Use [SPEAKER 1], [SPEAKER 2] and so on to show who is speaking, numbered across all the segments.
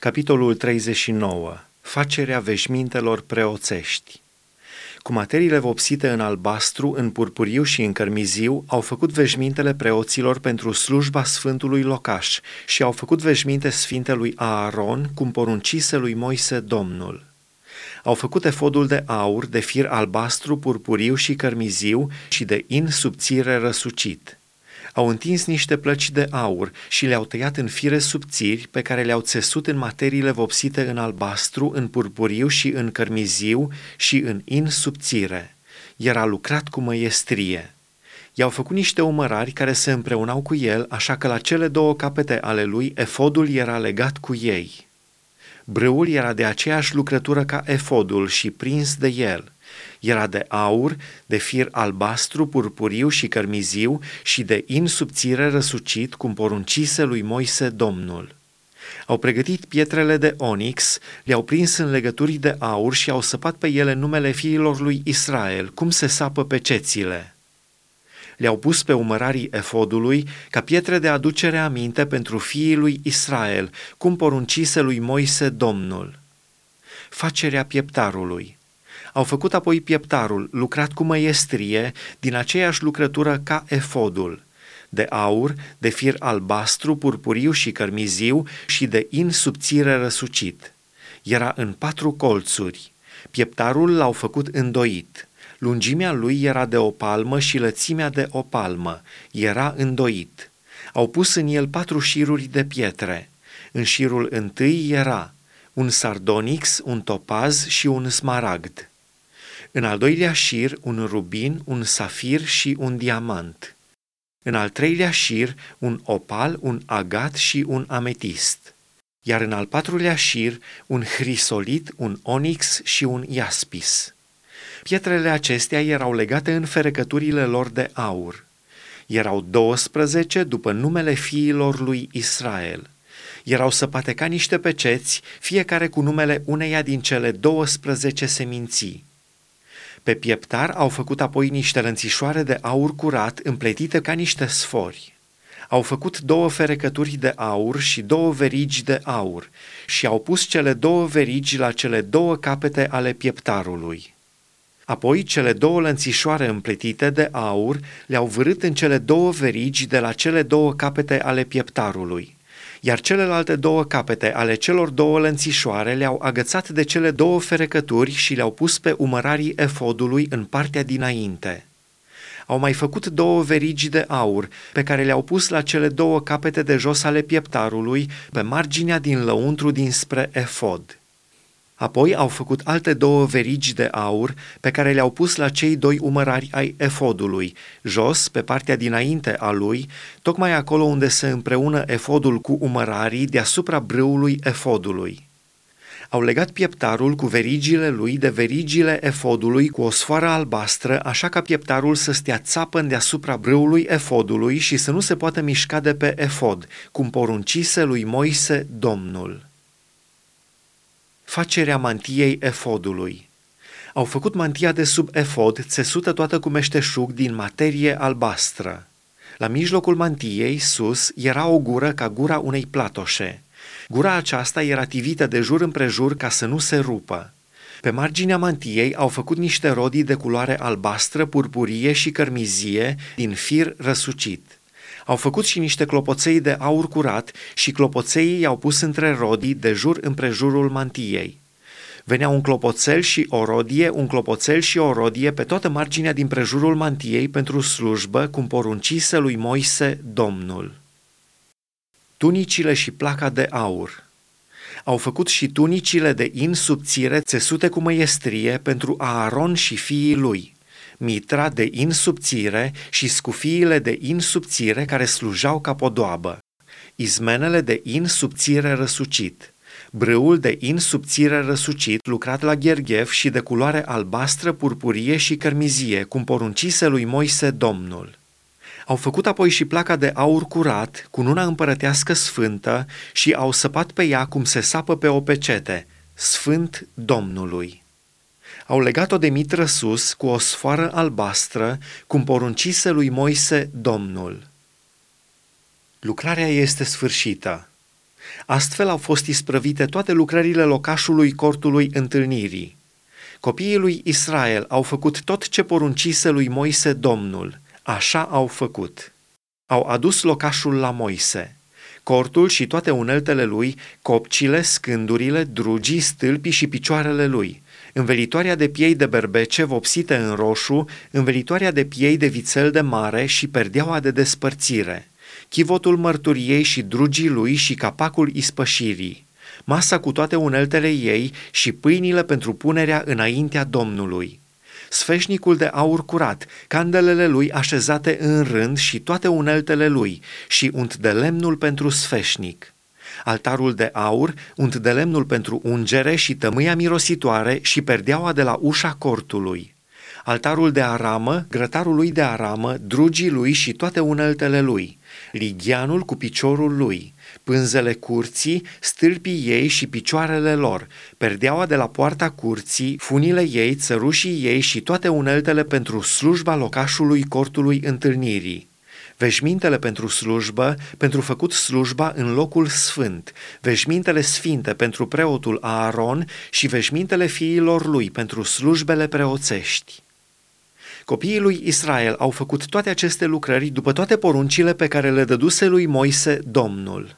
[SPEAKER 1] Capitolul 39. Facerea veșmintelor preoțești. Cu materiile vopsite în albastru, în purpuriu și în cărmiziu, au făcut veșmintele preoților pentru slujba Sfântului Locaș și au făcut veșminte Sfintelui Aaron, cum poruncise lui Moise Domnul. Au făcut efodul de aur, de fir albastru, purpuriu și cărmiziu și de in subțire răsucit au întins niște plăci de aur și le-au tăiat în fire subțiri pe care le-au țesut în materiile vopsite în albastru, în purpuriu și în cărmiziu și în in subțire. Era lucrat cu măiestrie. I-au făcut niște umărari care se împreunau cu el, așa că la cele două capete ale lui efodul era legat cu ei. Brâul era de aceeași lucrătură ca efodul și prins de el – era de aur, de fir albastru, purpuriu și cărmiziu și de in subțire răsucit, cum poruncise lui Moise Domnul. Au pregătit pietrele de onix, le-au prins în legături de aur și au săpat pe ele numele fiilor lui Israel, cum se sapă pe cețile. Le-au pus pe umărarii efodului ca pietre de aducere aminte pentru fiii lui Israel, cum poruncise lui Moise Domnul. Facerea pieptarului – au făcut apoi pieptarul, lucrat cu măiestrie, din aceeași lucrătură ca efodul, de aur, de fir albastru, purpuriu și cărmiziu și de in subțire răsucit. Era în patru colțuri. Pieptarul l-au făcut îndoit. Lungimea lui era de o palmă și lățimea de o palmă. Era îndoit. Au pus în el patru șiruri de pietre. În șirul întâi era un sardonix, un topaz și un smaragd. În al doilea șir, un rubin, un safir și un diamant. În al treilea șir, un opal, un agat și un ametist. Iar în al patrulea șir, un hrisolit, un onix și un iaspis. Pietrele acestea erau legate în ferecăturile lor de aur. Erau 12 după numele fiilor lui Israel. Erau săpate ca niște peceți, fiecare cu numele uneia din cele 12 seminții. Pe pieptar au făcut apoi niște lănțișoare de aur curat împletite ca niște sfori. Au făcut două ferecături de aur și două verigi de aur și au pus cele două verigi la cele două capete ale pieptarului. Apoi cele două lănțișoare împletite de aur le-au vârât în cele două verigi de la cele două capete ale pieptarului iar celelalte două capete ale celor două lănțișoare le-au agățat de cele două ferecături și le-au pus pe umărarii efodului în partea dinainte. Au mai făcut două verigi de aur, pe care le-au pus la cele două capete de jos ale pieptarului, pe marginea din lăuntru dinspre efod. Apoi au făcut alte două verigi de aur pe care le-au pus la cei doi umărari ai efodului, jos, pe partea dinainte a lui, tocmai acolo unde se împreună efodul cu umărarii deasupra brâului efodului. Au legat pieptarul cu verigile lui de verigile efodului cu o sfoară albastră, așa ca pieptarul să stea țapă deasupra brâului efodului și să nu se poată mișca de pe efod, cum poruncise lui Moise Domnul facerea mantiei efodului. Au făcut mantia de sub efod, țesută toată cu meșteșug din materie albastră. La mijlocul mantiei, sus, era o gură ca gura unei platoșe. Gura aceasta era tivită de jur împrejur ca să nu se rupă. Pe marginea mantiei au făcut niște rodii de culoare albastră, purpurie și cărmizie din fir răsucit. Au făcut și niște clopoței de aur curat și clopoțeii i-au pus între rodii de jur împrejurul mantiei. Venea un clopoțel și o rodie, un clopoțel și o rodie pe toată marginea din prejurul mantiei pentru slujbă, cum poruncise lui Moise Domnul. Tunicile și placa de aur au făcut și tunicile de in subțire țesute cu măiestrie pentru Aaron și fiii lui – mitra de insubțire și scufiile de insubțire care slujau ca podoabă, izmenele de insubțire răsucit, brâul de insubțire răsucit lucrat la gherghev și de culoare albastră, purpurie și cărmizie, cum poruncise lui Moise Domnul. Au făcut apoi și placa de aur curat, cu una împărătească sfântă, și au săpat pe ea cum se sapă pe o pecete, Sfânt Domnului au legat-o de mitră sus cu o sfoară albastră, cum poruncise lui Moise Domnul. Lucrarea este sfârșită. Astfel au fost isprăvite toate lucrările locașului cortului întâlnirii. Copiii lui Israel au făcut tot ce poruncise lui Moise Domnul. Așa au făcut. Au adus locașul la Moise. Cortul și toate uneltele lui, copcile, scândurile, drugii, stâlpii și picioarele lui, învelitoarea de piei de berbece vopsite în roșu, învelitoarea de piei de vițel de mare și perdeaua de despărțire, chivotul mărturiei și drugii lui și capacul ispășirii, masa cu toate uneltele ei și pâinile pentru punerea înaintea Domnului, sfeșnicul de aur curat, candelele lui așezate în rând și toate uneltele lui și unt de lemnul pentru sfeșnic, altarul de aur, unt de lemnul pentru ungere și tămâia mirositoare și perdeaua de la ușa cortului, altarul de aramă, grătarul lui de aramă, drugii lui și toate uneltele lui, ligheanul cu piciorul lui, pânzele curții, stâlpii ei și picioarele lor, perdeaua de la poarta curții, funile ei, țărușii ei și toate uneltele pentru slujba locașului cortului întâlnirii, veșmintele pentru slujbă, pentru făcut slujba în locul sfânt, veșmintele sfinte pentru preotul Aaron și veșmintele fiilor lui pentru slujbele preoțești. Copiii lui Israel au făcut toate aceste lucrări după toate poruncile pe care le dăduse lui Moise Domnul.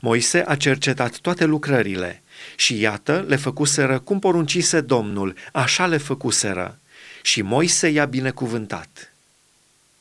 [SPEAKER 1] Moise a cercetat toate lucrările și iată, le făcuseră cum poruncise Domnul, așa le făcuseră. Și Moise i-a binecuvântat.